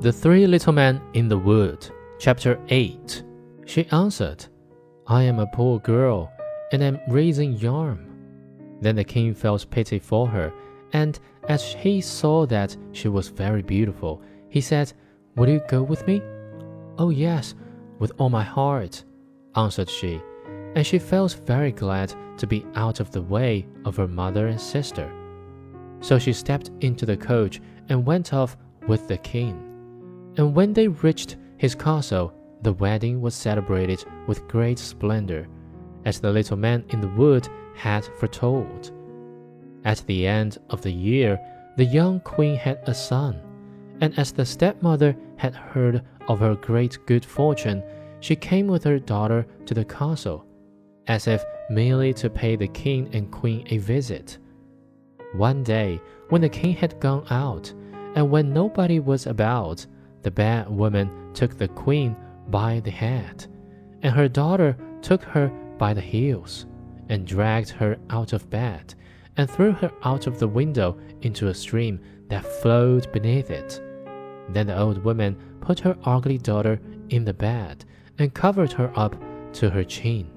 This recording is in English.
The Three Little Men in the Wood, Chapter 8. She answered, I am a poor girl, and am raising yarn. Then the king felt pity for her, and as he saw that she was very beautiful, he said, Will you go with me? Oh, yes, with all my heart, answered she, and she felt very glad to be out of the way of her mother and sister. So she stepped into the coach and went off with the king. And when they reached his castle, the wedding was celebrated with great splendor, as the little man in the wood had foretold. At the end of the year, the young queen had a son, and as the stepmother had heard of her great good fortune, she came with her daughter to the castle, as if merely to pay the king and queen a visit. One day, when the king had gone out, and when nobody was about, the bad woman took the queen by the head, and her daughter took her by the heels, and dragged her out of bed, and threw her out of the window into a stream that flowed beneath it. Then the old woman put her ugly daughter in the bed, and covered her up to her chin.